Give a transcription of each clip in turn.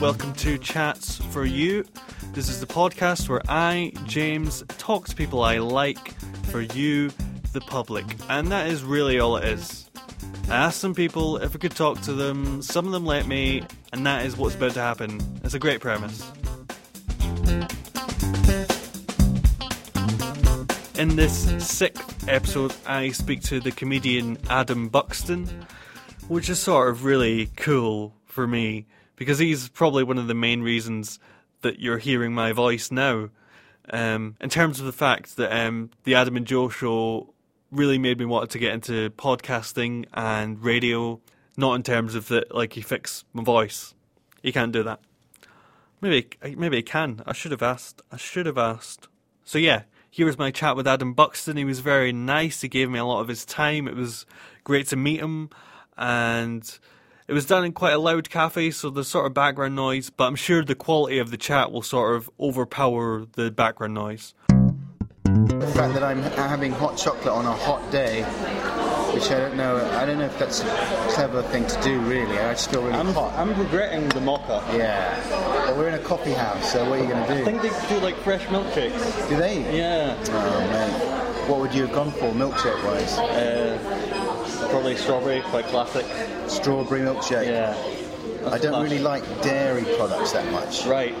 welcome to Chats for You. This is the podcast where I, James, talk to people I like for you, the public. And that is really all it is. I asked some people if I could talk to them, some of them let me, and that is what's about to happen. It's a great premise. In this sixth episode, I speak to the comedian Adam Buxton, which is sort of really cool for me because he's probably one of the main reasons that you're hearing my voice now. Um, in terms of the fact that um, the Adam and Joe show really made me want to get into podcasting and radio, not in terms of that, like he fixed my voice. He can't do that. Maybe, maybe he can. I should have asked. I should have asked. So yeah, here was my chat with Adam Buxton. He was very nice. He gave me a lot of his time. It was great to meet him, and it was done in quite a loud cafe, so there's sort of background noise, but I'm sure the quality of the chat will sort of overpower the background noise. The fact that I'm having hot chocolate on a hot day, which I don't know, I don't know if that's a clever thing to do really. I just feel really I'm, hot. I'm regretting the mocha. Yeah. Well, we're in a coffee house, so what are you going to do? I think they do like fresh milkshakes. do they? Yeah. Oh, man. What would you have gone for, milkshake wise? Uh, probably strawberry, quite classic. Strawberry milkshake. Yeah. I don't really like dairy products that much. Right.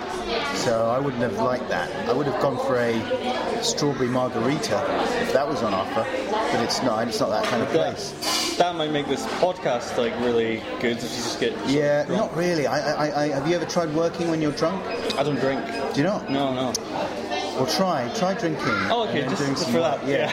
So I wouldn't have liked that. I would have gone for a strawberry margarita if that was on offer, but it's not. It's not that kind of place. That, that might make this podcast like really good if you just get. Yeah, drunk. not really. I, I, I, have you ever tried working when you're drunk? I don't drink. Do you not? No, no. Well, try try drinking. Oh, okay, just- doing just for that, Yeah.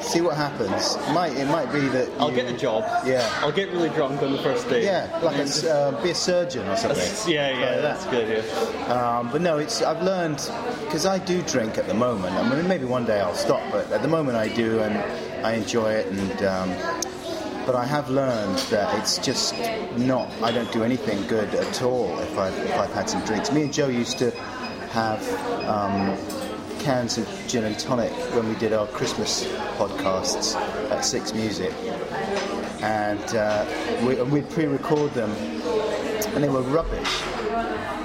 See what happens. Might it might be that I'll get a job. Yeah. I'll get really drunk on the first day. Yeah, like a, s- uh, be a surgeon or something. yeah, yeah, Like that's that. good. Yeah. Um, but no, it's I've learned because I do drink at the moment. I mean, maybe one day I'll stop, but at the moment I do, and I enjoy it. And um, but I have learned that it's just not. I don't do anything good at all if I've if I've had some drinks. Me and Joe used to have. Um, cans of gin and tonic when we did our Christmas podcasts at Six Music, and uh, we, we'd pre-record them, and they were rubbish.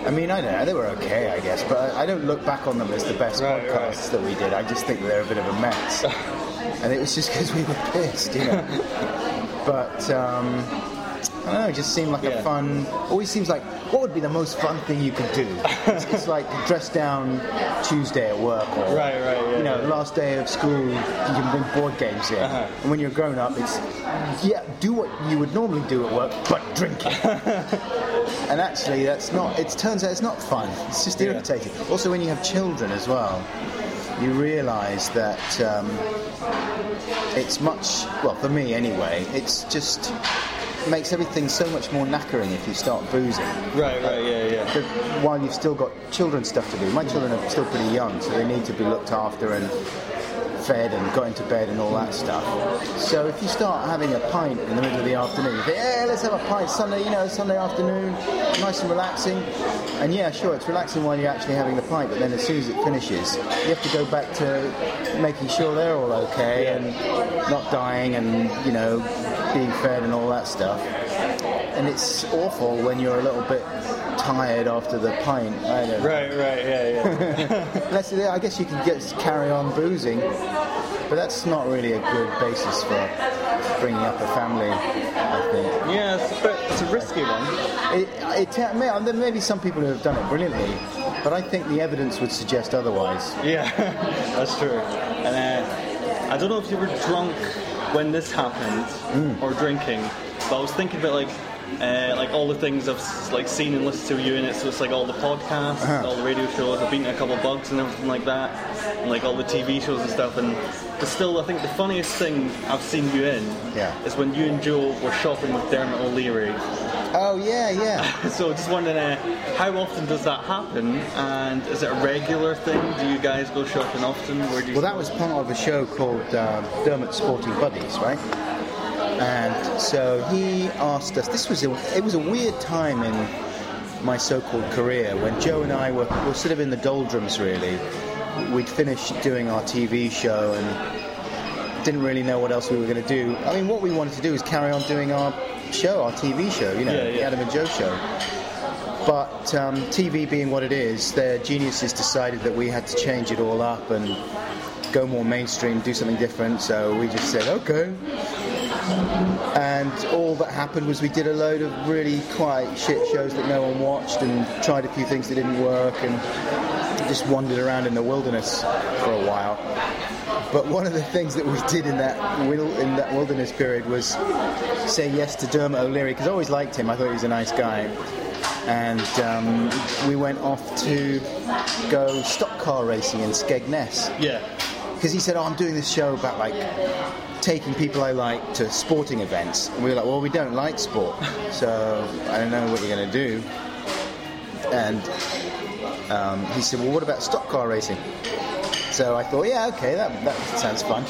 I mean, I don't know, they were okay, I guess, but I, I don't look back on them as the best Right, podcasts that we did. I just think they're a bit of a mess. and it was just because we were pissed, you know. but, um, I don't know, it just seemed like Yeah. a fun, always seems like, what would be the most fun thing you could do? it's, it's like dress down Tuesday at work or, Right, right, yeah, you know, yeah. last day of school, you can bring board games in. Uh-huh. And when you're grown up, it's, yeah, do what you would normally do at work, but drinking. And actually, that's not. It turns out it's not fun. It's just Yeah. irritating. Also, when you have children as well, you realise that um, it's much. Well, for me anyway, it's just makes everything so much more knackering if you start boozing. Right, right, yeah, yeah. But while you've still got children stuff to do. My children are still pretty young, so they need to be looked after and fed and got into bed and all that stuff. So if you start having a pint in the middle of the afternoon, you think, hey, let's have a pint Sunday, you know, Sunday afternoon, nice and relaxing. And yeah, sure, it's relaxing while you're actually having the pint, but then as soon as it finishes, you have to go back to making sure they're all okay and not dying and, you know, being fed and all that stuff. And it's awful when you're a little bit tired after the pint. I don't know. Right, right, yeah, yeah. I guess you can get carry on boozing, but that's not really a good basis for bringing up a family. I think. yeah, it's a, it's a risky one. It, it, may- there may be some people who have done it brilliantly, but I think the evidence would suggest otherwise. Yeah, that's true. And uh, I don't know if you were drunk when this happened Mm. or drinking, but I was thinking about like. Uh, like all the things I've like seen and listened to you in it, so it's like all the podcasts, Uh-huh. all the radio shows. I've been to a couple of bugs and everything like that, and like all the TV shows and stuff. And but still, I think the funniest thing I've seen you in Yeah. is when you and Joe were shopping with Dermot O'Leary. Oh yeah, yeah. So just wondering, uh, how often does that happen, and is it a regular thing? Do you guys go shopping often? Where do you? Well, that was part of a show called um, Dermot Sporting Buddies, right? And so he asked us. This was a, it was a weird time in my so-called career when Joe and I were, were sort of in the doldrums. Really, we'd finished doing our TV show and didn't really know what else we were going to do. I mean, what we wanted to do is carry on doing our show, our TV show, you know, Yeah, the. Adam and Joe show. But um, TV being what it is, their geniuses decided that we had to change it all up and go more mainstream, do something different. So we just said, okay. And all that happened was we did a load of really quite shit shows that no one watched and tried a few things that didn't work and just wandered around in the wilderness for a while. But one of the things that we did in that in that wilderness period was say yes to Dermot O'Leary because I always liked him. I thought he was a nice guy, and um, we went off to go stock car racing in Skegness Yeah. because he said, "Oh, I'm doing this show about like taking people I like to sporting events." And we were like, "Well, we don't like sport, so I don't know what you're going to do." And um, he said, "Well, what about stock car racing?" So I thought, "Yeah, okay, that that sounds fun."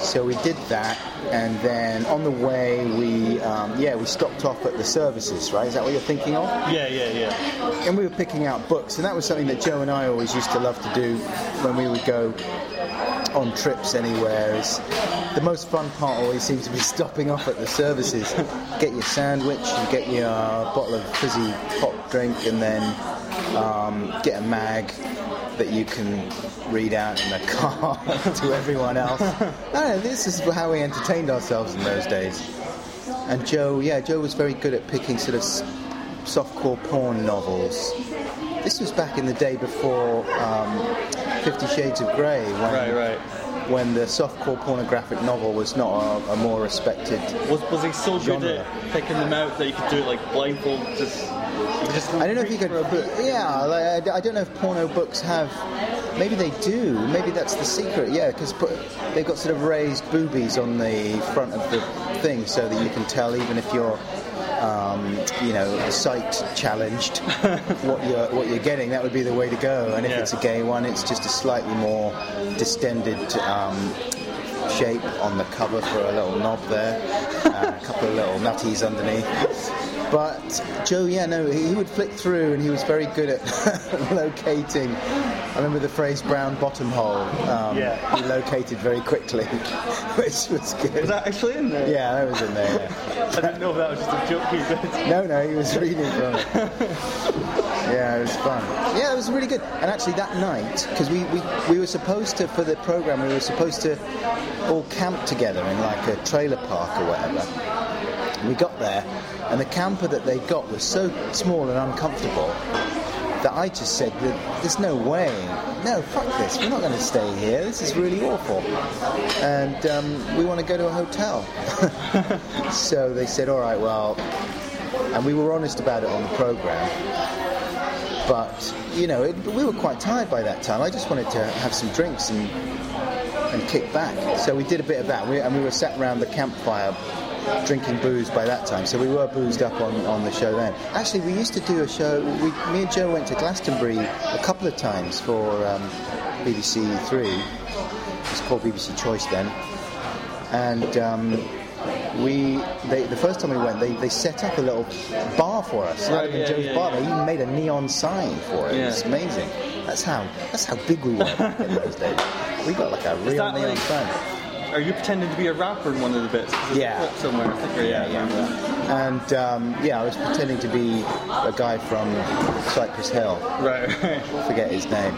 So we did that, and then on the way, we um, yeah we stopped off at the services. Right? Is that what you're thinking of? Yeah, yeah, yeah. and we were picking out books, and that was something that Joe and I always used to love to do when we would go on trips anywhere. Is the most fun part always seems to be stopping off at the services, get your sandwich, and get your bottle of fizzy hot drink, and then um, get a mag that you can read out in the car to everyone else. I don't know, this is how we entertained ourselves in those days. And Joe, yeah, Joe was very good at picking sort of softcore porn novels. This was back in the day before um, Fifty Shades of Grey, when, Right, right. When the softcore pornographic novel was not a, a more respected. Was, was he so good at picking them out that you could do it like blindfold? Just, just I don't know if you could. reach a book. Yeah, like, I I don't know if porno books have. Maybe they do. Maybe that's the secret. Yeah, because they've got sort of raised boobies on the front of the thing, so that you can tell even if you're, um, you know, sight challenged, what you're what you're getting. That would be the way to go. And if Yeah. it's a gay one, it's just a slightly more distended. Um, shape on the cover for a little knob there, uh, a couple of little nutties underneath. But Joe, yeah, no, he he would flick through and he was very good at locating. I remember the phrase brown bottom hole. Um, Yeah. He located very quickly, which was good. Was that actually in there? yeah, that was in there. yeah. I didn't know if that was just a joke he did. No, no, he was reading from it. yeah, it was fun. Yeah, it was really good. And actually, that night, because we, we, we were supposed to, for the program, we were supposed to all camp together in like a trailer park or whatever. We got there, and the camper that they got was so small and uncomfortable that I just said there's no way, no, fuck this, we're not going to stay here. This is really awful, and um, we want to go to a hotel. so they said, all right, well, and we were honest about it on the program. But you know, it, we were quite tired by that time. I just wanted to have some drinks and and kick back. So we did a bit of that, we, and we were sat around the campfire drinking booze by that time. So we were boozed up on, on the show then. Actually, we used to do a show. We, me and Joe went to Glastonbury a couple of times for um, BBC Three. It was called BBC Choice then, and. Um, we they, the first time we went, they, they set up a little bar for us. Right, yeah, Joe's yeah, bar. yeah. They even made a neon sign for it. Yeah. was amazing. That's how that's how big we were in those days. We got like a real neon like- sign. Are you pretending to be a rapper in one of the bits? Yeah. somewhere. I think, yeah, yeah, yeah. And um, yeah, I was pretending to be a guy from Cypress Hill. Right, right. Forget his name.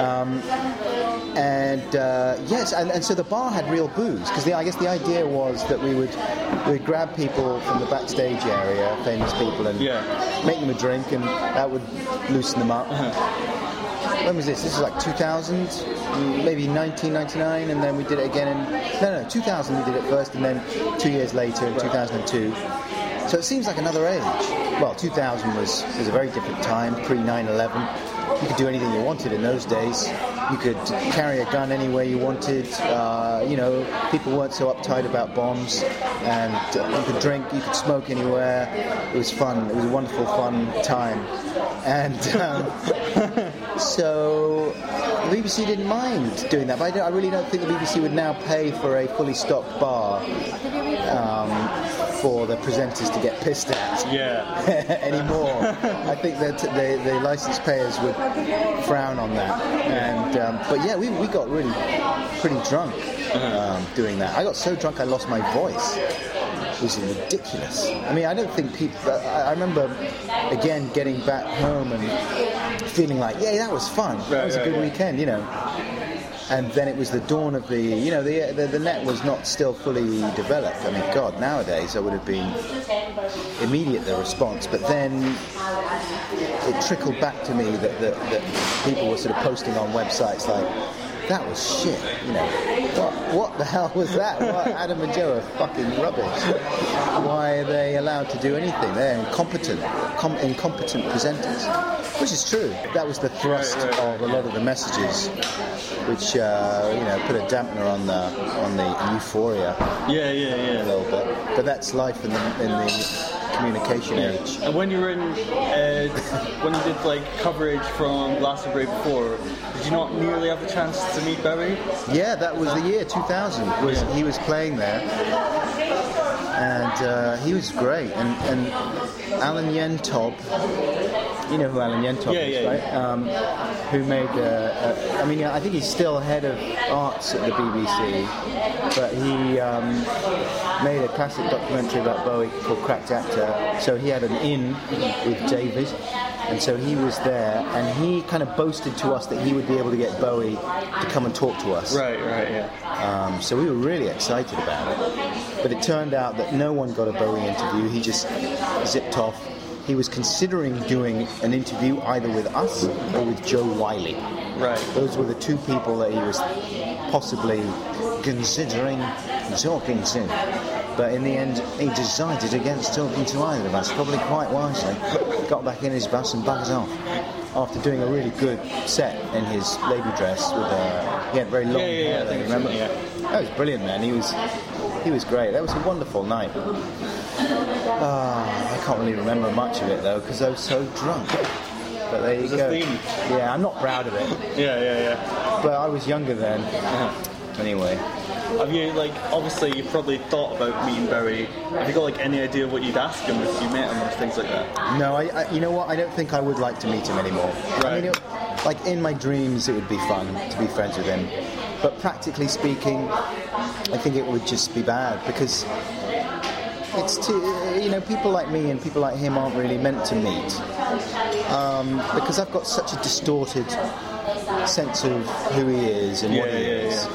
Um, and uh, yes, and, and so the bar had real booze because I guess the idea was that we would we would grab people from the backstage area, famous people, and Yeah. make them a drink, and that would loosen them up. When was this? This is like 2000, maybe 1999, and then we did it again in no, no, 2000 we did it first, and then two years later in 2002. So it seems like another age. Well, 2000 was was a very different time, pre 9/11. You could do anything you wanted in those days. You could carry a gun anywhere you wanted. Uh, you know, people weren't so uptight about bombs, and uh, you could drink, you could smoke anywhere. It was fun. It was a wonderful, fun time. And um, so the BBC didn't mind doing that, but I, I really don't think the BBC would now pay for a fully stocked bar um, for the presenters to get pissed at Yeah. anymore. I think that the, the license payers would frown on that. And um, but yeah, we, we got really pretty drunk um, doing that. I got so drunk I lost my voice. Was ridiculous. I mean, I don't think people. I I remember again getting back home and feeling like, yeah, that was fun. that Right, was a good right. weekend, you know. And then it was the dawn of the, you know, the, the the net was not still fully developed. I mean, God, nowadays I would have been immediate the response, but then it trickled back to me that, that, that people were sort of posting on websites like, that was shit, you know. What, what the hell was that? What, Adam and Joe are fucking rubbish. Why are they allowed to do anything? They're incompetent, com- incompetent presenters. Which is true. That was the thrust Right, right, of a lot of the messages, which uh, you know put a dampener on the on the euphoria Yeah, yeah, yeah. a little bit. But that's life in the in the communication age. And when you were in, uh, when you did like coverage from Glastonbury before, did you not nearly have the chance to meet Bowie? Yeah, that was the year 2000. Was he was playing there, and uh, he was great. And, and Alan Yentob, you know who Alan Yentob Yeah, is, yeah, right? Um, who made? Uh, uh, I mean, I think he's still head of arts at the BBC, but he um, made a classic documentary about Bowie called Cracked Actor. So he had an in with David. And so he was there, and he kind of boasted to us that he would be able to get Bowie to come and talk to us. Right, right, yeah. Um, so we were really excited about it. But it turned out that no one got a Bowie interview. He just zipped off. He was considering doing an interview either with us or with Jo Whiley. Right. Those were the two people that he was possibly considering talking to. But in the end, he decided against talking to either of us, probably quite wisely. Got back in his bus and bugged off. After doing a really good set in his lady dress with a, he had very long Yeah, yeah, yeah, hair. I think remember? It, That was brilliant, man. He was, he was great. That was a wonderful night. Ah, I can't really remember much of it though because I was so drunk. But there you go. theme. Yeah, I'm not proud of it, Yeah, yeah, yeah. but I was younger then. Anyway, Have you like obviously you probably thought about meeting Barry? Have you got like any idea what you'd ask him if you met him or things like that? no, I, I, you know what? I don't think I would like to meet him anymore. I mean, it, like in my dreams, it would be fun to be friends with him, but practically speaking, I think it would just be bad because it's too, you know, people like me and people like him aren't really meant to meet um, because I've got such a distorted sense of who he is and what he yeah, is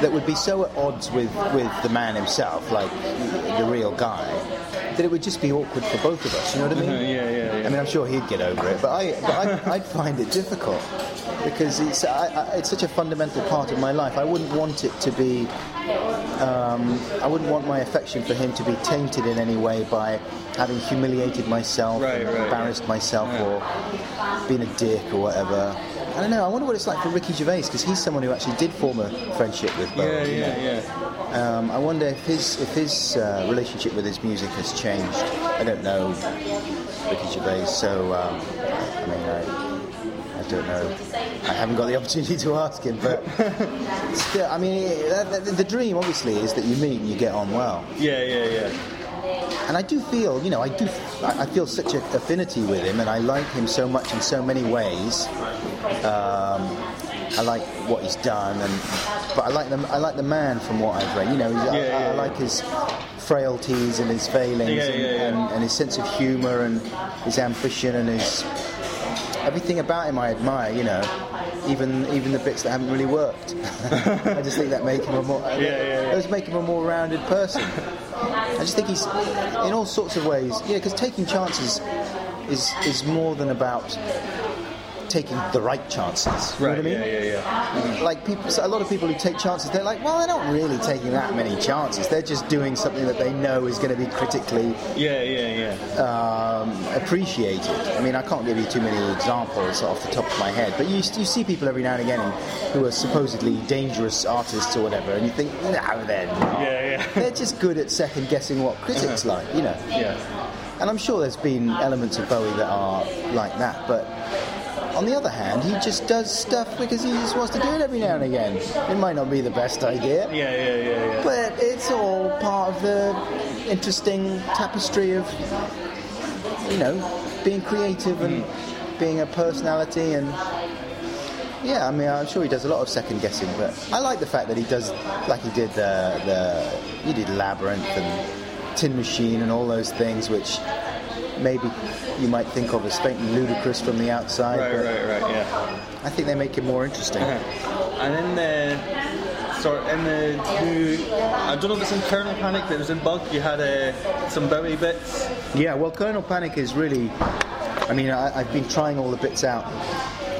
that would be so at odds with, with the man himself, like the real guy, that it would just be awkward for both of us. You know what I mean? Uh-huh, yeah, yeah, yeah. I mean, I'm sure he'd get over it, but I, but I, I'd find it difficult because it's, I, I, it's such a fundamental part of my life. I wouldn't want it to be. Um, I wouldn't want my affection for him to be tainted in any way by having humiliated myself, Right, right, embarrassed myself, or been a dick or whatever. I don't know. I wonder what it's like for Ricky Gervais because he's someone who actually did form a friendship with Bowie. Yeah, you know. yeah, yeah. Um, I wonder if his if his uh, relationship with his music has changed. I don't know Ricky Gervais, so um, I mean, I don't know. I haven't got the opportunity to ask him, but still, I mean, the, the, the dream obviously is that you meet and you get on well. Yeah, yeah, yeah. And I do feel, you know, I do, I feel such an affinity with him, and I like him so much in so many ways. Um, I like what he's done, and but I like the I like the man from what I've read. You know, he's- I, Yeah, I, yeah, like his frailties and his failings, Yeah, and, yeah, yeah. And, and his sense of humour and his ambition and his everything about him. I admire. You know, even even the bits that haven't really worked. I just think that make him a more Yeah, yeah, yeah. make him a more rounded person. I just think he's in all sorts of ways. Yeah, because taking chances is is more than about taking the right chances. You know what I mean? Yeah, yeah, yeah. Like people, so a lot of people who take chances, they're like, well, they're not really taking that many chances. They're just doing something that they know is going to be critically Yeah, yeah, yeah. um, appreciated. I mean, I can't give you too many examples off the top of my head, but you, you see people every now and again who are supposedly dangerous artists or whatever, and you think, no, they're not. Yeah, yeah. They're just good at second guessing what critics like, you know. Yeah. And I'm sure there's been elements of Bowie that are like that, but on the other hand, he just does stuff because he just wants to do it every now and again. It might not be the best idea, Yeah, yeah, yeah, yeah. but it's all part of the interesting tapestry of, you know, being creative and mm. being a personality and. Yeah, I mean, I'm sure he does a lot of second guessing, but I like the fact that he does, like he did the, the he did Labyrinth and Tin Machine and all those things, which maybe you might think of as faintly ludicrous from the outside. Right, but right, right. Yeah. I think they make it more interesting. And then the sort in the new, I don't know if it's in Panic, but it was in Bug. You had uh, some Bowie bits. Yeah, well, Kernel Panic is really. I mean, I, I've been trying all the bits out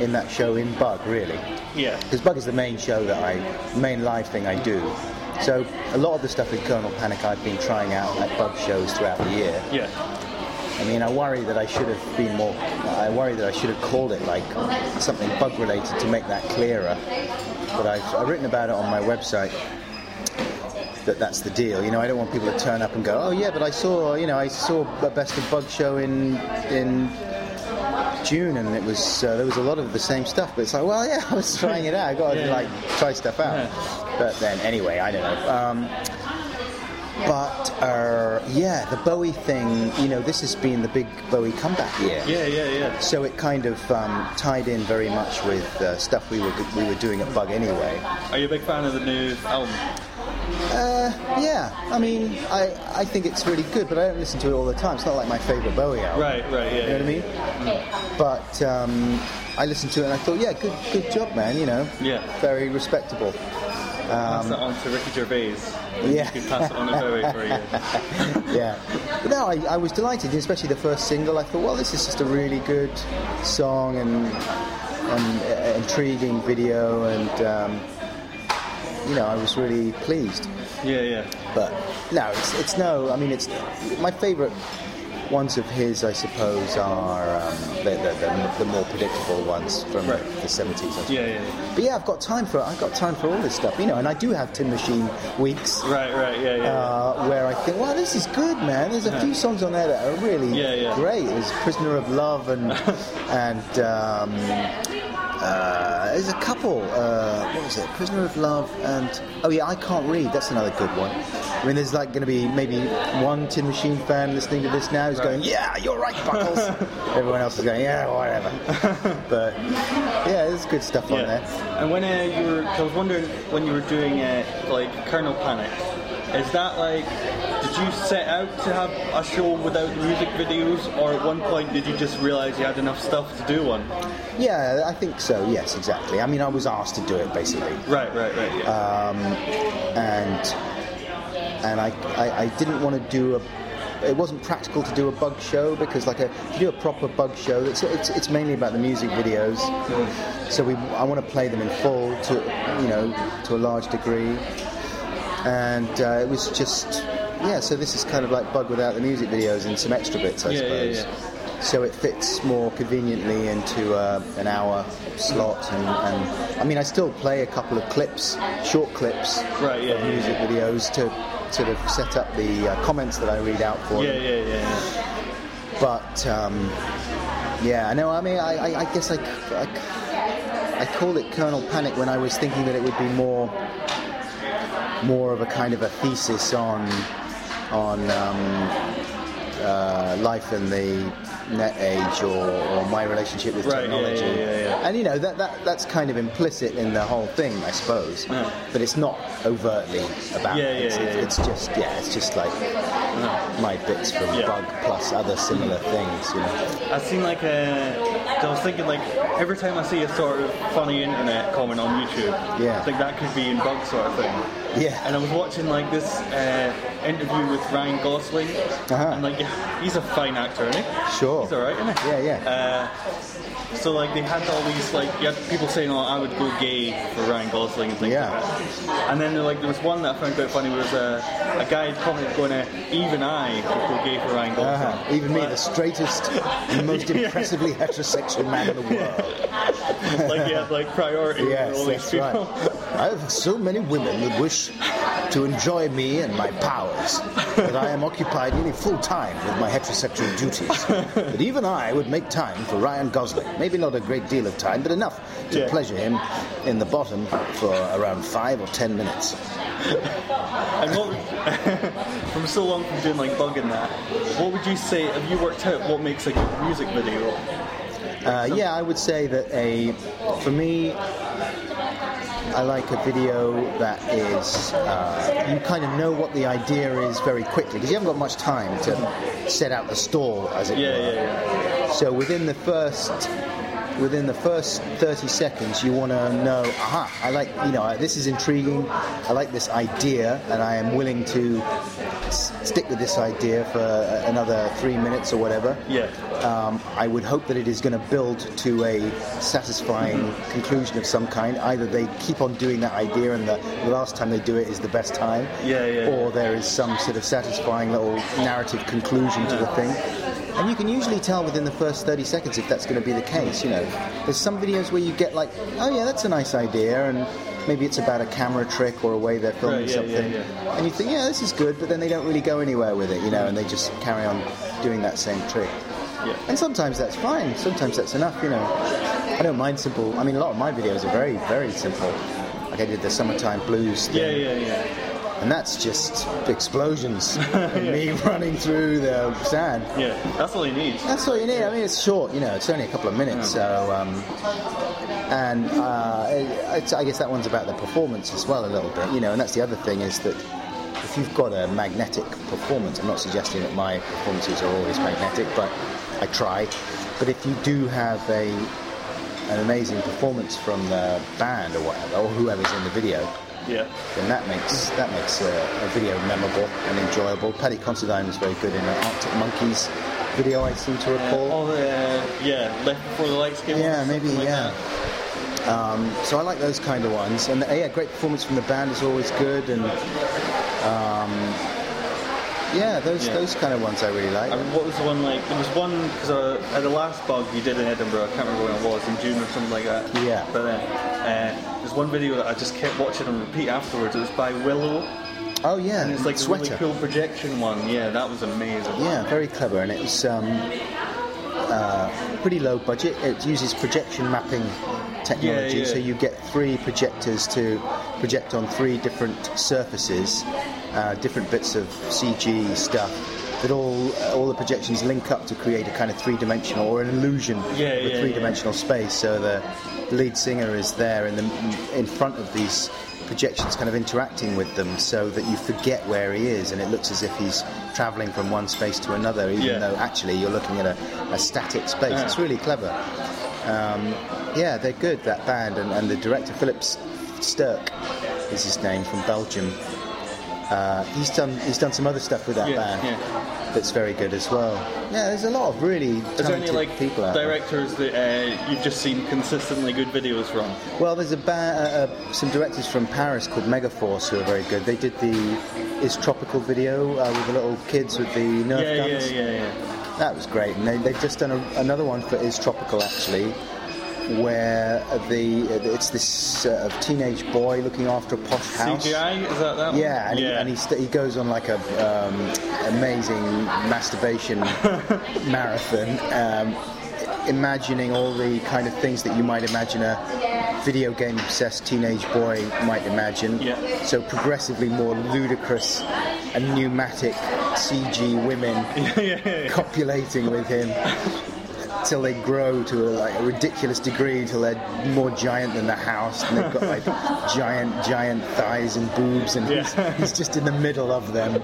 in that show in Bug, really. Yeah. Because Bug is the main show that I, main live thing I do. So a lot of the stuff in Kernel Panic I've been trying out at Bug shows throughout the year. Yeah. I mean, I worry that I should have been more. I worry that I should have called it like something bug related to make that clearer. But I've, I've written about it on my website. That that's the deal. You know, I don't want people to turn up and go, oh yeah, but I saw, you know, I saw a Best of Bug show in in June, and it was uh, there was a lot of the same stuff. But it's like, well, yeah, I was trying it out. I got to Yeah. like try stuff out. But then, anyway, I don't know. Um, but uh, yeah, the Bowie thing, you know, this has been the big Bowie comeback year. Yeah, yeah, yeah. So it kind of um, tied in very much with uh, stuff we were we were doing at Bug anyway. Are you a big fan of the new album? Uh, yeah, I mean, I, I think it's really good, but I don't listen to it all the time. It's not like my favourite Bowie album. Right, right, yeah. You know what I mean? But um, I listened to it and I thought, yeah, good good job, man. You know, Yeah. very respectable. Pass that on to Ricky Gervais. Yeah. You could pass it on to Bowie for you. yeah. But no, I, I was delighted, especially the first single. I thought, well, this is just a really good song and, and uh, intriguing video, and um, you know, I was really pleased. Yeah, yeah. But no, it's, it's no. I mean, it's my favourite ones of his, I suppose, are um, the, the, the, the more predictable ones from Right. the seventies. Yeah, yeah, yeah. But yeah, I've got time for I've got time for all this stuff, you know, and I do have Tin Machine weeks. Right, right, yeah, yeah. uh, where I think, wow, this is good, man. There's a few songs on there that are really Yeah, yeah. great. There's Prisoner of Love and and um, uh, there's a couple. Uh, what was it? Prisoner of Love and oh yeah, I can't read. That's another good one. I mean, there's like going to be maybe one Tin Machine fan listening to this now who's going, yeah, you're right, Buckles. Everyone else is going, yeah, whatever. but yeah, there's good stuff on there. And when uh, you were, I was wondering when you were doing uh, like Kernel Panic, is that like, did you set out to have a show without music videos, or at one point did you just realize you had enough stuff to do one? Yeah, I think so. Yes, exactly. I mean, I was asked to do it basically. Right, right, right. Yeah. um, and and I, I, I didn't want to do a. It wasn't practical to do a bug show because, like, a, if you do a proper bug show, it's, it's, it's mainly about the music videos. So we, I want to play them in full to, you know, to a large degree. And uh, it was just, yeah. So this is kind of like bug without the music videos and some extra bits, I Yeah, yeah, suppose. yeah. So it fits more conveniently into uh, an hour slot, and, and I mean, I still play a couple of clips, short clips Right, yeah, of yeah, music videos to sort of set up the uh, comments that I read out for yeah, them. yeah, yeah, yeah. But um, yeah, no, I mean, I, I, I guess I, I, I called it Kernel Panic when I was thinking that it would be more, more of a kind of a thesis on, on um, uh, life in the net age or, or my relationship with Right, technology. yeah, yeah, yeah. And you know that, that that's kind of implicit in the whole thing, I suppose. But it's not overtly about. Yeah, it. yeah, it's, it's just yeah, it's just like my bits from. Bug plus other similar things, you know. I've seen like a. I was thinking like every time I see a sort of funny internet comment on YouTube, Yeah. I think that could be in bug sort of thing. Yeah. And I was watching like this uh, interview with Ryan Gosling, Uh-huh. and like he's a fine actor, isn't he? Sure. He's alright, isn't he? Yeah, yeah. Uh, so like they had all these like you had people saying, "Oh, I would go gay for Ryan Gosling" and things Yeah. like that. And then like there was one that I found quite funny. Was uh, a guy commented going, uh, "Even I would go gay for Ryan Gosling." Uh-huh. Even me, the straightest and most impressively heterosexual man in the world. like he had like priority Yes, these that's people. right. I have so many women that wish to enjoy me and my powers that I am occupied nearly full time with my heterosexual duties. But even I would make time for Ryan Gosling. Maybe not a great deal of time, but enough to Yeah. pleasure him in the bottom for around five or ten minutes. And what, from so long from doing like bug and that, what would you say? Have you worked out what makes a good music video? Uh, yeah, I would say that a, for me, I like a video that is uh, you kind of know what the idea is very quickly because you haven't got much time to set out the stall, as it Yeah, were. yeah, yeah. So within the first within the first 30 seconds, you want to know, aha, I like, you know, this is intriguing. I like this idea, and I am willing to s- stick with this idea for another three minutes or whatever. Yeah. Um, I would hope that it is going to build to a satisfying conclusion of some kind. Either they keep on doing that idea, and the, the last time they do it is the best time, Yeah, yeah, or there is some sort of satisfying little narrative conclusion to the thing. And you can usually tell within the first 30 seconds if that's going to be the case. You know, there's some videos where you get like, oh yeah, that's a nice idea, and maybe it's about a camera trick or a way they're filming Right, yeah, something, yeah, and you think, yeah, this is good, but then they don't really go anywhere with it, you know, and they just carry on doing that same trick. Yeah. And sometimes that's fine. Sometimes that's enough. You know, I don't mind simple. I mean, a lot of my videos are very, very simple. Like I did the summertime blues thing, Yeah, yeah, yeah. And that's just explosions and me running through the sand. Yeah, that's all you need. That's all you need. I mean, it's short. You know, it's only a couple of minutes. So, um, and uh, it's, I guess that one's about the performance as well, a little bit. You know, and that's the other thing is that if you've got a magnetic performance, I'm not suggesting that my performances are always magnetic, but I try. But if you do have a an amazing performance from the band or whatever, or whoever's in the video, Yeah. then that makes that makes a, a video memorable and enjoyable. Paddy Considine was very good in an Arctic Monkeys video, I seem to recall. All the yeah, left before the lights came on. Yeah, or maybe, like yeah. Um, so I like those kind of ones, and uh, yeah, great performance from the band is always good, and um, yeah, those Yeah. those kind of ones I really like. I mean, what was the one like? There was one because uh, at the last bug you did in Edinburgh. I can't remember when it was in June or something like that. Yeah. But then uh, there's one video that I just kept watching and repeat afterwards. It was by Willow, oh yeah, and it's like a sweater. really cool projection one. Yeah, that was amazing. Yeah, very clever, and it's um, uh, pretty low budget. It uses projection mapping technology, Yeah, yeah. so you get three projectors to project on three different surfaces, uh, different bits of CG stuff. That all all the projections link up to create a kind of three-dimensional or an illusion Yeah, of yeah, three-dimensional space. So the lead singer is there in the in front of these projections kind of interacting with them so that you forget where he is and it looks as if he's traveling from one space to another even Yeah. though actually you're looking at a, a static space Yeah. it's really clever um, yeah they're good that band and, and the director Filip Sterckx is his name from Belgium uh, he's done he's done some other stuff with that Yeah, band yeah. that's very good as well yeah there's a lot of really Is there talented any like people out there. directors that uh, you've just seen consistently good videos from? Well, there's a ba- uh, uh, some directors from Paris called Megaforce who are very good. They did the Is Tropical video uh, with the little kids with the Nerf Yeah, yeah, guns. yeah, yeah. That was great. And they, they've just done a, another one for Is Tropical actually, where the it's this uh, teenage boy looking after a posh house. CGI is that that one? Yeah, and, yeah. He, and he, st- he goes on like a um, amazing masturbation marathon, um, imagining all the kind of things that you might imagine a video game obsessed teenage boy might imagine. Yeah. So progressively more ludicrous and pneumatic CG women yeah, yeah. copulating with him. Till they grow to a, like a ridiculous degree, till they're more giant than the house, and they've got like giant, giant thighs and boobs, and he's, Yeah. he's just in the middle of them,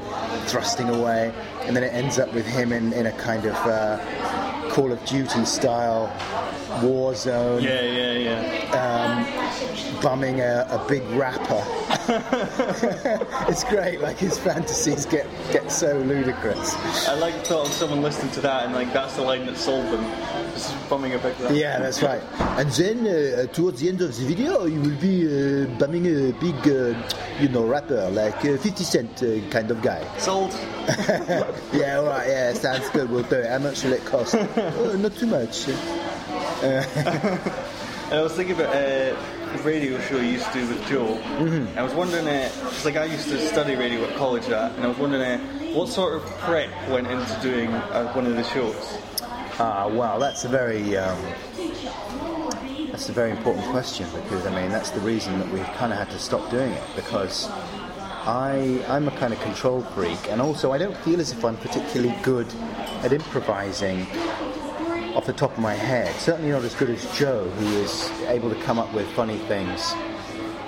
thrusting away, and then it ends up with him in, in a kind of uh, Call of Duty style war zone, Yeah, yeah, yeah. Bumming a, a big rapper. it's great, like his fantasies get get so ludicrous. I like the thought of someone listening to that and like that's the line that sold them. Just bumming a big rap. Yeah, that's right. And then uh, towards the end of the video, you will be uh, bumming a big, uh, you know, rapper like uh, 50 Cent uh, kind of guy. Sold. yeah, all right. Yeah, sounds good. We'll do it. How much will it cost? oh, not too much. And I was thinking about uh, radio show you used to do with Joe. Mm-hmm. I was wondering, uh like I used to study radio at college, that, and I was wondering uh, what sort of prep went into doing uh, one of the shows. Ah, wow, that's a very um, that's a very important question because I mean that's the reason that we've kind of had to stop doing it because I I'm a kind of control freak and also I don't feel as if I'm particularly good at improvising off the top of my head. Certainly not as good as Joe, who is able to come up with funny things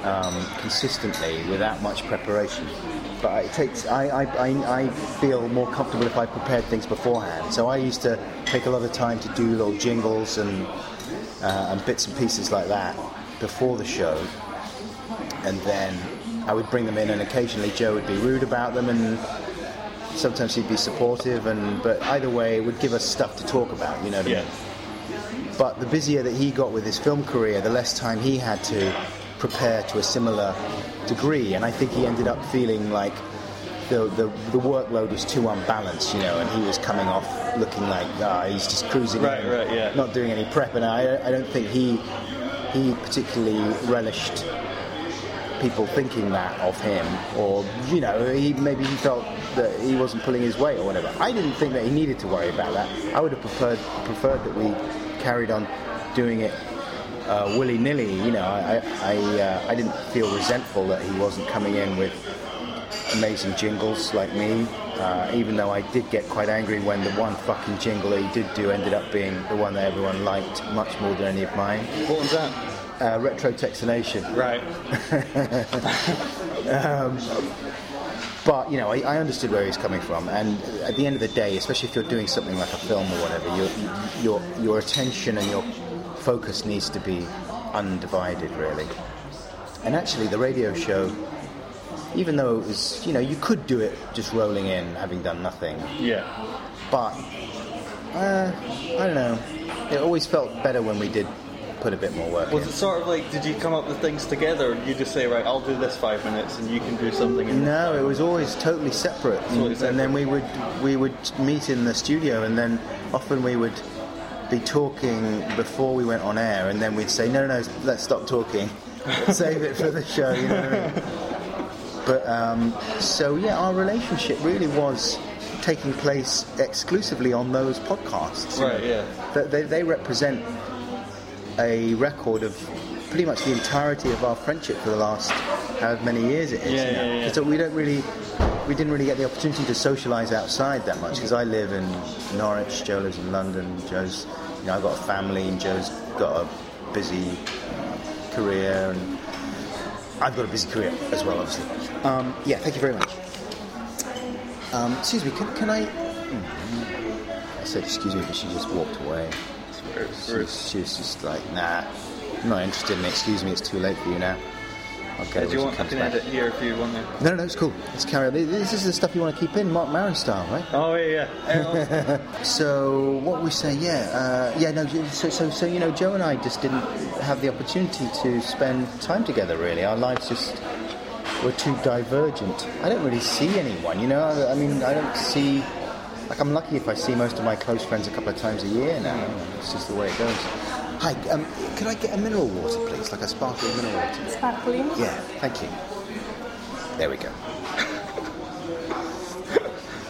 um, consistently without much preparation. But it takes. I, I, I, feel more comfortable if I prepared things beforehand. So I used to take a lot of time to do little jingles and uh, and bits and pieces like that before the show, and then I would bring them in, and occasionally Joe would be rude about them, and sometimes he'd be supportive, and but either way, it would give us stuff to talk about. You know what I Yeah. mean? But the busier that he got with his film career, the less time he had to prepare to a similar degree, and I think he ended up feeling like the, the, the workload was too unbalanced, you know, and he was coming off looking like ah, he's just cruising, Right, right, yeah. not doing any prep, and I, I don't think he he particularly relished people thinking that of him, or you know, he maybe he felt that he wasn't pulling his weight or whatever. I didn't think that he needed to worry about that. I would have preferred preferred that we carried on doing it uh, willy nilly. You know, I I uh, I didn't feel resentful that he wasn't coming in with amazing jingles like me. Uh, even though I did get quite angry when the one fucking jingle that he did do ended up being the one that everyone liked much more than any of mine. What was that? Uh, Retro Texanation. Right. But you know, I, I understood where he's coming from, and at the end of the day, especially if you're doing something like a film or whatever, your your your attention and your focus needs to be undivided, really. And actually, the radio show, even though it was, you know, you could do it just rolling in, having done nothing, Yeah. but uh, I don't know. It always felt better when we did put a bit more work Was in. it sort of like, did you come up with things together? Or you just say, right, I'll do this five minutes and you can do something in No, it was always totally separate. Totally And, and then we would we would meet in the studio, and then often we would be talking before we went on air, and then we'd say, no, no, no let's stop talking, save it for the show. You know what I mean? But um, so yeah, our relationship really was taking place exclusively on those podcasts. Right, know. yeah. They, they, they represent a record of pretty much the entirety of our friendship for the last however many years it is. Yeah, yeah, yeah. So we don't really, we didn't really get the opportunity to socialise outside that much because I live in Norwich, Joe lives in London, Joe's, you know, I've got a family and Joe's got a busy career and I've got a busy career as well, obviously. Um, yeah, thank you very much. Um, excuse me, can, can I? Hmm. I said excuse me, but she just walked away. She's, she's just like, nah, I'm not interested in it. Excuse me, it's too late for you now. Okay, Do you want, I can back. edit here if you want to. No, no, no, it's cool. Let's carry on. This is the stuff you want to keep in, Marc Maron style, right? Oh, yeah, yeah. So what we say, yeah, uh, yeah, no. So, so, so, you know, Joe and I just didn't have the opportunity to spend time together. Really, our lives just were too divergent. I don't really see anyone, you know. I, I mean, I don't see. Like, I'm lucky if I see most of my close friends a couple of times a year now. It's just the way it goes. Hi, um, could I get a mineral water, please? Like a sparkling mineral water. Sparkling. Yeah, thank you. There we go.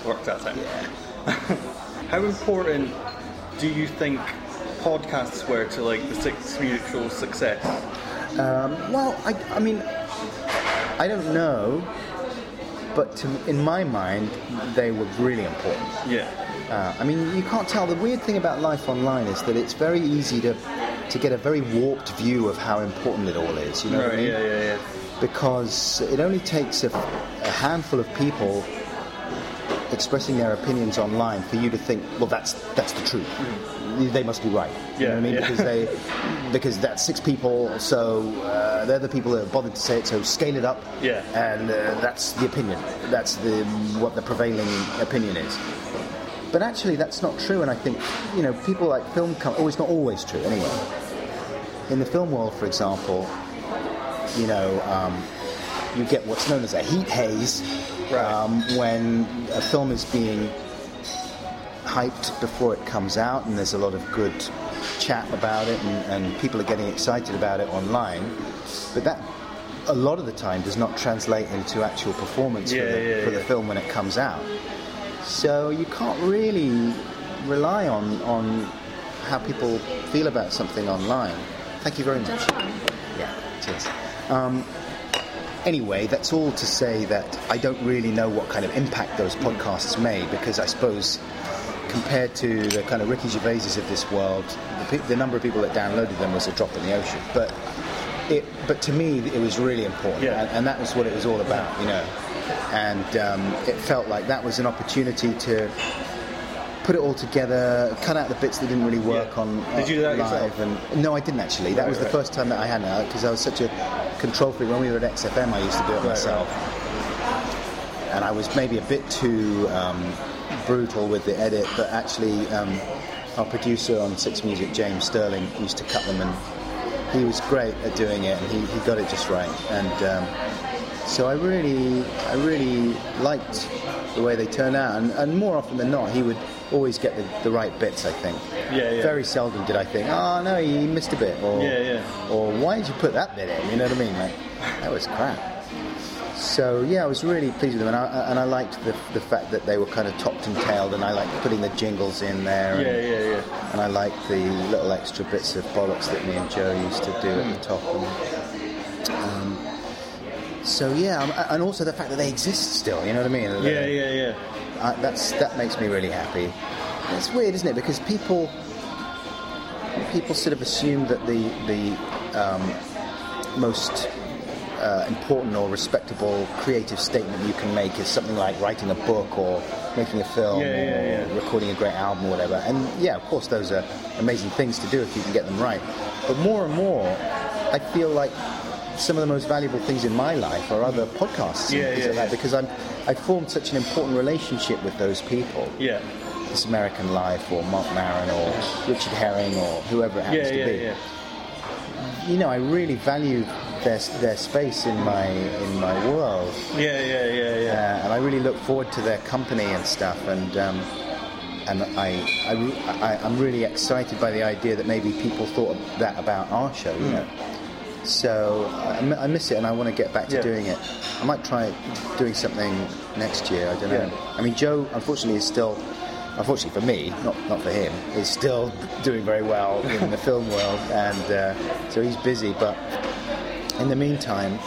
Worked that out. Yeah. How important do you think podcasts were to like the Six Music success? Well, I, I mean, I don't know, but to, in my mind, they were really important. Yeah. Uh, I mean, you can't tell. The weird thing about life online is that it's very easy to to get a very warped view of how important it all is. You know what I mean? yeah, yeah, yeah. Because it only takes a, a handful of people expressing their opinions online for you to think, well, that's that's the truth. They must be right. You know what I Mm. Mean? yeah. Because they because that's six people, so uh, they're the people that have bothered to say it. So scale it up. Yeah. And uh, that's the opinion. That's the what the prevailing opinion is. But actually, that's not true. And I think you know people like film. Com- oh, it's not always true anyway. In the film world, for example, you know, um, you get what's known as a heat haze Right. um, when a film is being hyped before it comes out, and there's a lot of good chat about it, and, and people are getting excited about it online. But that, a lot of the time, does not translate into actual performance Yeah, for, the, yeah, for the film when it comes out. So you can't really rely on on how people feel about something online. Thank you very much. Yeah, cheers. Um, anyway, that's all to say that I don't really know what kind of impact those podcasts made because I suppose compared to the kind of Ricky Gervaises of this world, the, pe- the number of people that downloaded them was a drop in the ocean. But it, but to me, it was really important, Yeah. and, and that was what it was all about, you know. And um, it felt like that was an opportunity to put it all together, cut out the bits that didn't really work Yeah. on Did you do that live. yourself? And no, I didn't actually. That Right, was the right. first time that I hadn't, because I was such a control freak. When we were at XFM, I used to do it Right, myself, and I was maybe a bit too um, brutal with the edit. But actually, um, our producer on Six Music, James Sterling, used to cut them, and he was great at doing it, and he, he got it just right. And um, so I really, I really liked the way they turned out, and, and more often than not, he would always get the, the right bits. I think. Yeah, yeah. Very seldom did I think, oh no, he missed a bit, or Yeah, yeah. or why did you put that bit in? You know what I mean? Like that was crap. So yeah, I was really pleased with them, and I, and I liked the, the fact that they were kind of topped and tailed, and I liked putting the jingles in there. Yeah, and, yeah, yeah. and I liked the little extra bits of bollocks that me and Joe used to do at the top. And, um, so yeah, um, and also the fact that they exist still. You know what I mean? Yeah, yeah, yeah. I, that's that makes me really happy. It's weird, isn't it? Because people people sort of assume that the the um, most uh, important or respectable creative statement you can make is something like writing a book or making a film Yeah, yeah, or yeah. recording a great album or whatever. And yeah, of course, those are amazing things to do if you can get them right. But more and more, I feel like some of the most valuable things in my life are other podcasts and Yeah, things like that yeah. because I'm I formed such an important relationship with those people. Yeah. This American Life or Marc Maron or Richard Herring or whoever it happens Yeah, to yeah, be. yeah. You know, I really value their their space in my in my world, Yeah, yeah, yeah, uh, yeah. and I really look forward to their company and stuff. And um, and I, I, I I'm really excited by the idea that maybe people thought that about our show. You Hmm. know. So I, I miss it, and I want to get back to Yeah. doing it. I might try doing something next year. I don't know. Yeah. I mean, Joe, unfortunately, is still, unfortunately for me, not not for him, is still doing very well in the film world, and uh, so he's busy. But in the meantime,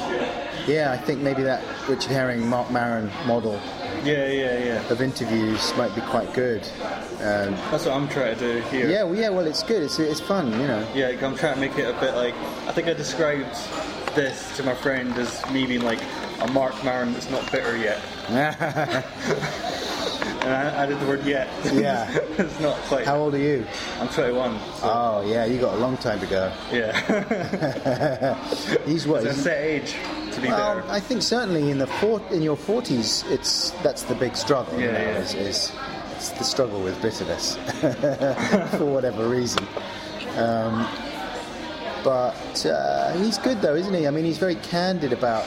yeah, I think maybe that Richard Herring, Marc Maron model Yeah, yeah, yeah. of interviews might be quite good. Um, That's what I'm trying to do here. yeah, well, yeah, well, it's good. It's it's fun, you know. Yeah, I'm trying to make it a bit like. I think I described this to my friend as me being like a Marc Maron that's not bitter yet. And I added the word yet. Yeah. it's not quite. How old are you? I'm 21. So, Oh, yeah, you got a long time to go. yeah. He's what? it's a set age to be Well, there. I think certainly in the four, in your forties, it's that's the big struggle. you Yeah, know, yeah. Is, is it's the struggle with bitterness for whatever reason. Um, but uh, he's good though, isn't he? I mean, he's very candid about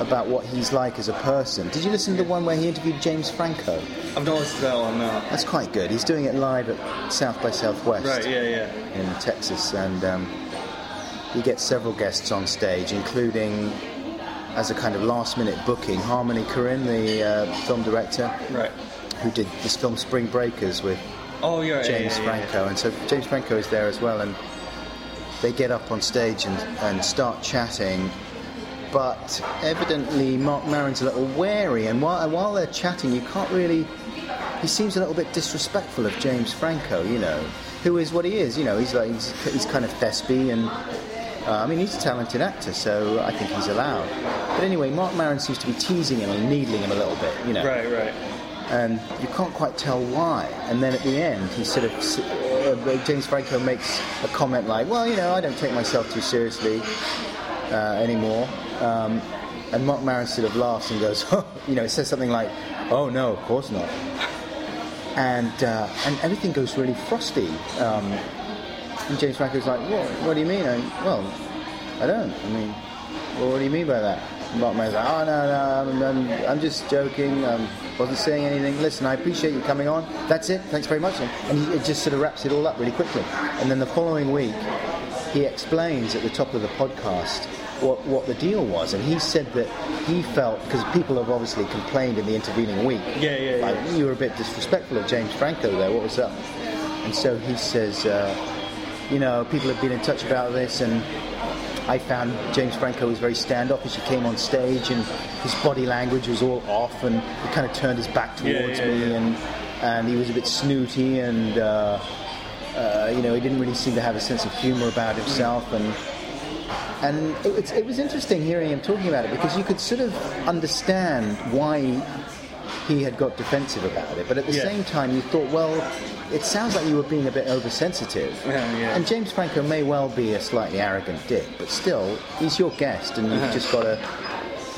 about what he's like as a person. Did you listen to the one where he interviewed James Franco? I've not listened to that one now. That's quite good. He's doing it live at South by Southwest Right, yeah, yeah. in Texas, and um, he gets several guests on stage, including as a kind of last-minute booking, Harmony Korine, the uh, film director, Right. who did this film Spring Breakers with Oh, yeah, James yeah, yeah. Franco, and so James Franco is there as well, and they get up on stage and, and start chatting. But evidently, Marc Maron's a little wary, and while, and while they're chatting, you can't really. He seems a little bit disrespectful of James Franco, you know, who is what he is. You know, he's like he's, he's kind of thespy, and uh, I mean, he's a talented actor, so I think he's allowed. But anyway, Marc Maron seems to be teasing him and needling him a little bit, you know Right, right. and you can't quite tell why. And then at the end, he sort of uh, James Franco makes a comment like, "Well, you know, I don't take myself too seriously uh, anymore." Um, and Marc Maron sort of laughs and goes, "You know," it says something like, "Oh no, of course not." And uh, and everything goes really frosty. Um, and James Franco's like, "What? What do you mean?" I, well, I don't. I mean, well, what do you mean by that? And Marc Maron's like, oh, no, no, I'm, I'm, I'm just joking. Um, wasn't saying anything. Listen, I appreciate you coming on. That's it. Thanks very much. And, and he it just sort of wraps it all up really quickly. And then the following week, he explains at the top of the podcast what, what the deal was. And he said that he felt, because people have obviously complained in the intervening week, Yeah, yeah, yeah. like, you were a bit disrespectful of James Franco there. What was up? And so he says, uh, you know, people have been in touch about this, and I found James Franco was very standoffish. He came on stage, and his body language was all off, and he kind of turned his back Yeah, towards yeah, me, yeah. and and he was a bit snooty, and uh, uh, you know, he didn't really seem to have a sense of humour about himself, and and it, it's- it was interesting hearing him talking about it because you could sort of understand why he had got defensive about it, but at the Yeah. same time, you thought, well, it sounds like you were being a bit oversensitive. Yeah, yeah. And James Franco may well be a slightly arrogant dick, but still, he's your guest, and you've Uh-huh. just got to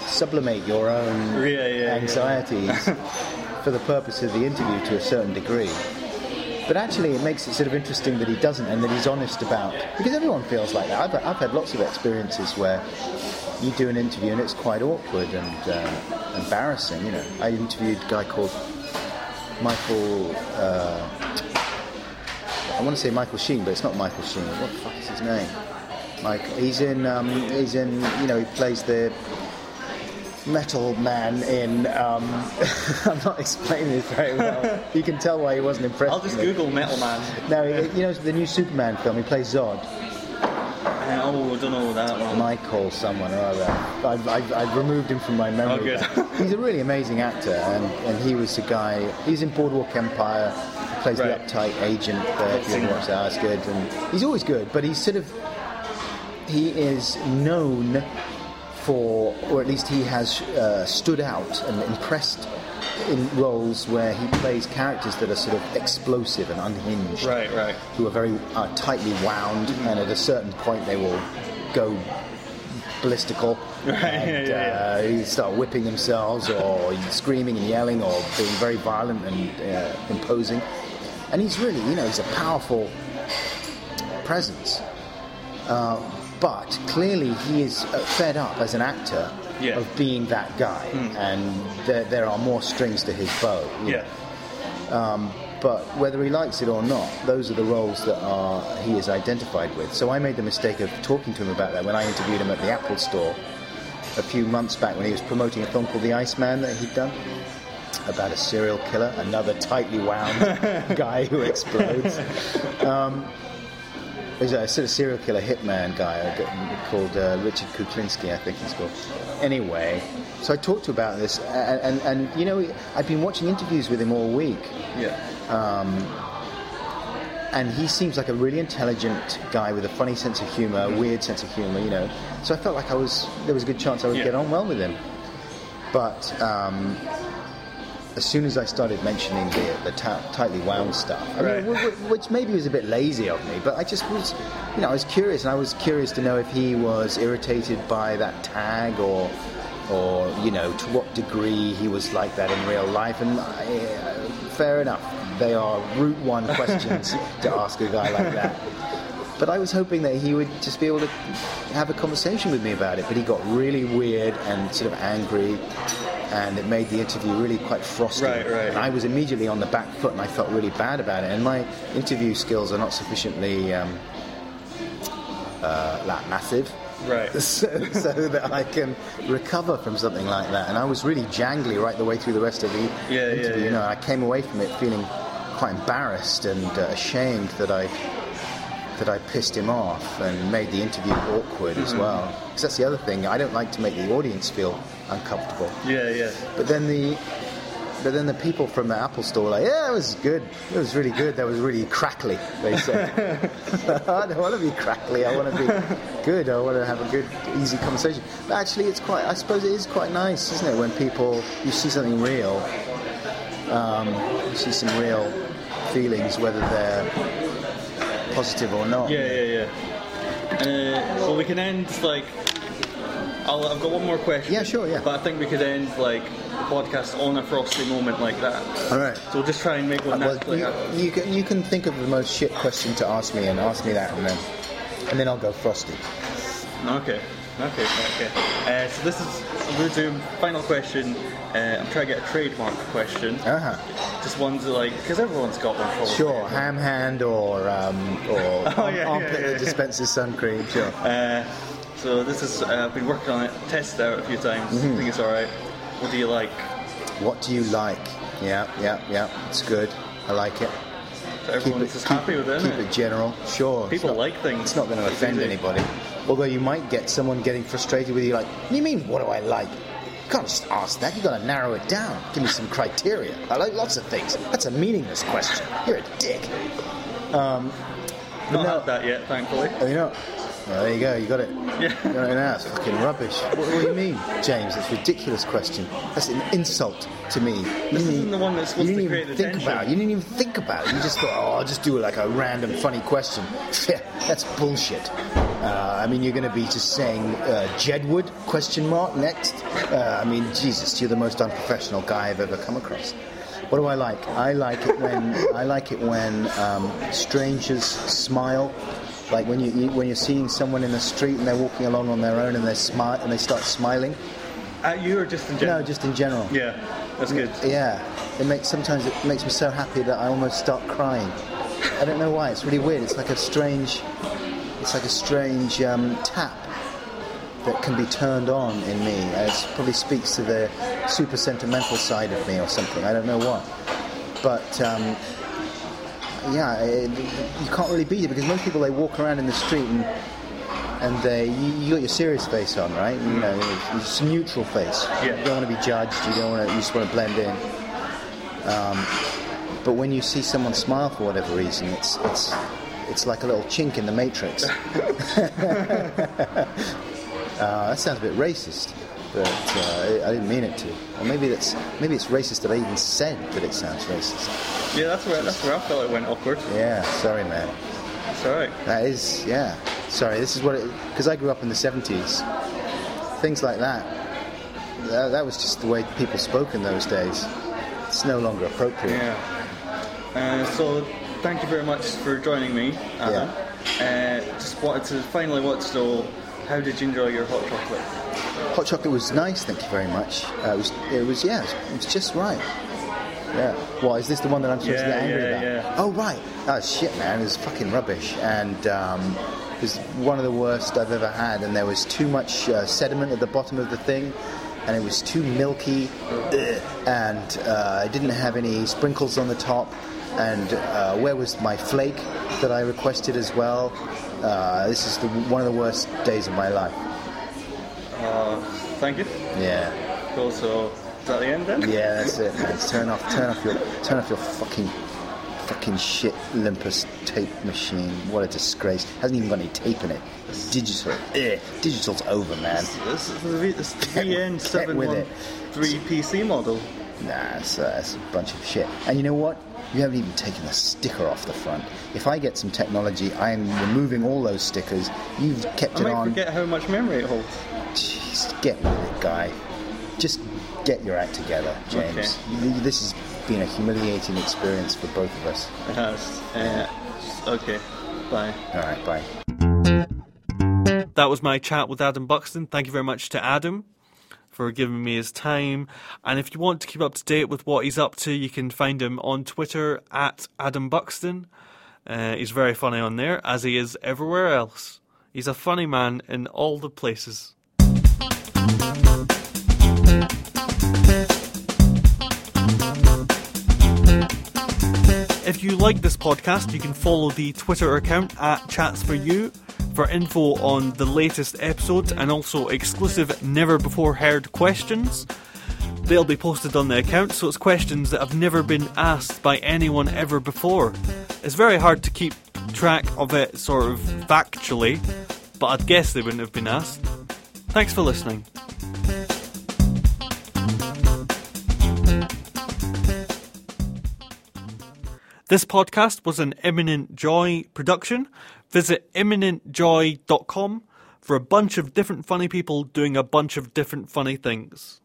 sublimate your own Yeah, yeah, yeah. anxieties for the purpose of the interview to a certain degree. But actually, it makes it sort of interesting that he doesn't and that he's honest about. Because everyone feels like that. I've, I've had lots of experiences where you do an interview and it's quite awkward and uh, embarrassing. You know, I interviewed a guy called Michael. Uh, I want to say Michael Sheen, but it's not Michael Sheen. What the fuck is his name? Mike. He's in. Um, he's in. You know, he plays the metal man in. Um, I'm not explaining this very well. You can tell why he wasn't impressed. I'll just. Google Metal Man. No, you know the new Superman film. He plays Zod. Uh, oh, I don't know that one. Michael someone or other. I've, I've, I've removed him from my memory. Oh. He's a really amazing actor, and, and he was the guy. He's in Boardwalk Empire. He plays Right. the uptight agent. There, if you haven't watched that, that's good. And he's always good, but he's sort of he is known for, or at least he has uh, stood out and impressed in roles where he plays characters that are sort of explosive and unhinged Right, right. who are very uh, tightly wound, and at a certain point they will go ballistical Right, and yeah, uh, either start whipping themselves, or screaming and yelling, or being very violent and uh, imposing. And he's really, you know, he's a powerful presence. Uh, but clearly, he is uh, fed up as an actor Yeah. of being that guy, and there, there are more strings to his bow. Yeah. But whether he likes it or not, those are the roles that are he is identified with. So I made the mistake of talking to him about that when I interviewed him at the Apple Store a few months back when he was promoting a film called The Iceman that he'd done about a serial killer, another tightly wound guy who explodes. Um, there's a sort of serial killer hitman guy called uh, Richard Kuklinski, I think he's called. Anyway, so I talked to him about this, and, and, and you know, I've been watching interviews with him all week, Yeah. and he seems like a really intelligent guy with a funny sense of humor, a weird sense of humor, you know. So I felt like I was there was a good chance I would Yeah. get on well with him. But um, as soon as I started mentioning the, the ta- tightly wound stuff, I mean, Right. wh- wh- which maybe was a bit lazy of me, but I just was, you know, I was curious, and I was curious to know if he was irritated by that tag or. Or you know to what degree he was like that in real life, and I, uh, fair enough. They are route one questions to ask a guy like that. But I was hoping that he would just be able to have a conversation with me about it. But he got really weird and sort of angry, and it made the interview really quite frosty. Right, right. And I was immediately on the back foot, and I felt really bad about it. And my interview skills are not sufficiently um, uh, like massive. Right. So, so that I can recover from something like that. And I was really jangly right the way through the rest of the Yeah, yeah, interview. yeah. You know, I came away from it feeling quite embarrassed and uh, ashamed that I that I pissed him off and made the interview awkward Mm-hmm. as well. Because that's the other thing. I don't like to make the audience feel uncomfortable. Yeah, yeah. But then the but then the people from the Apple store were like, yeah, it was good. It was really good. That was really crackly, they said. I don't want to be crackly. I want to be good. I want to have a good, easy conversation. But actually, it's quite, I suppose it is quite nice, isn't it, when people, you see something real, um, you see some real feelings, whether they're positive or not. Yeah, yeah, yeah. Uh, well, we can end like. I'll, I've got one more question. Yeah, sure, yeah. But I think we could end like the podcast on a frosty moment like that. All right. So we'll just try and make one Well, you, you, can, you can think of the most shit question to ask me and ask me that, and then, and then I'll go frosty. Okay. Okay. Okay. Uh, so this is we'll do final question. Uh, I'm trying to get a trademark question. Uh huh. Just ones that like because everyone's got one. Probably. Sure, ham hand or um, or Oh, yeah, armpit yeah, yeah. dispenses sun cream. Sure. Uh, so this is uh, I've been working on it, tested out a few times. Mm-hmm. I think it's all right. What do you like? What do you like? Yeah, yeah, yeah. It's good. I like it. So everyone's just happy with it. Keep it general. Sure. People not- like things. It's not going to offend easy. anybody. Although you might get someone getting frustrated with you, like, "What do you mean? What do I like?" You can't just ask that. You've got to narrow it down. Give me some criteria. I like lots of things. That's a meaningless question. You're a dick. Um, Not no. that yet, thankfully. You know, Well, there you go. You got it. Yeah. You know, now it's fucking rubbish. What, what do you mean, James? It's a ridiculous question. That's an insult to me. You This isn't the one that's supposed you didn't create even think about it. You didn't even think about it. You just thought, oh, I'll just do like a random funny question. Yeah, that's bullshit. Uh, I mean, you're going to be just saying uh, Jedwood question mark next. Uh, I mean, Jesus, you're the most unprofessional guy I've ever come across. What do I like? I like it when I like it when um, strangers smile. Like when you you- when you're seeing someone in the street and they're walking along on their own and they're smart and they start smiling. At you or just in general? No, just in general. Yeah, that's good. Yeah, it makes sometimes it makes me so happy that I almost start crying. I don't know why. It's really weird. It's like a strange, it's like a strange um, tap that can be turned on in me. It probably speaks to the super sentimental side of me or something. I don't know what, but. Um, yeah, it, you can't really beat it because most people they walk around in the street and and they you, you got your serious face on, right? You know, it's, it's a neutral face. Yeah. You don't want to be judged. You don't want to. You just want to blend in. Um, but when you see someone smile for whatever reason, it's it's it's like a little chink in the matrix. uh, that sounds a bit racist, but uh, I, I didn't mean it to. Or maybe that's maybe it's racist that I even said that it sounds racist. Yeah, that's where that's where I felt it went awkward. Yeah, sorry, man. Alright. That is, yeah. Sorry, this is what it. Because I grew up in the 70s. Things like that, that. That was just the way people spoke in those days. It's no longer appropriate. Yeah. Uh, so, thank you very much for joining me, Adam. Uh, just wanted to finally want to know how did you enjoy your hot chocolate? Hot chocolate was nice, thank you very much. Uh, it was, it was, yeah, it was just right. Yeah. Why is this the one that I'm supposed to get angry yeah, about? yeah. Oh right. Oh shit, man, it was fucking rubbish, and um, it was one of the worst I've ever had. And there was too much uh, sediment at the bottom of the thing, and it was too milky, and uh, it didn't have any sprinkles on the top. And uh, where was my flake that I requested as well? Uh, this is the, one of the worst days of my life. Uh, thank you. Yeah. Cool, so is that the end then? Yeah, that's it, man. Turn off, turn off your, turn off your fucking, fucking shit Olympus tape machine. What a disgrace! Hasn't even got any tape in it. It's digital. Ugh. Digital's over, man. This is the, this is the with it. VN713 PC model. Nah, it's, uh, it's a bunch of shit. And you know what? You haven't even taken the sticker off the front. If I get some technology, I am removing all those stickers. You've kept it on. I it might on. forget how much memory it holds. Jeez, get with it, guy. Just get your act together, James. You- This has been a humiliating experience for both of us. It has. Uh, okay, bye. All right, bye. That was my chat with Adam Buxton. Thank you very much to Adam for giving me his time. And if you want to keep up to date with what he's up to, you can find him on Twitter at Adam Buxton. Uh, he's very funny on there, as he is everywhere else. He's a funny man in all the places. If you like this podcast, you can follow the Twitter account at Chats for You for info on the latest episodes and also exclusive never before heard questions. They'll be posted on the account, so it's questions that have never been asked by anyone ever before. It's very hard to keep track of it sort of factually, but I'd guess they wouldn't have been asked. Thanks for listening. This podcast was an Imminent Joy production. Visit imminentjoy.com for a bunch of different funny people doing a bunch of different funny things.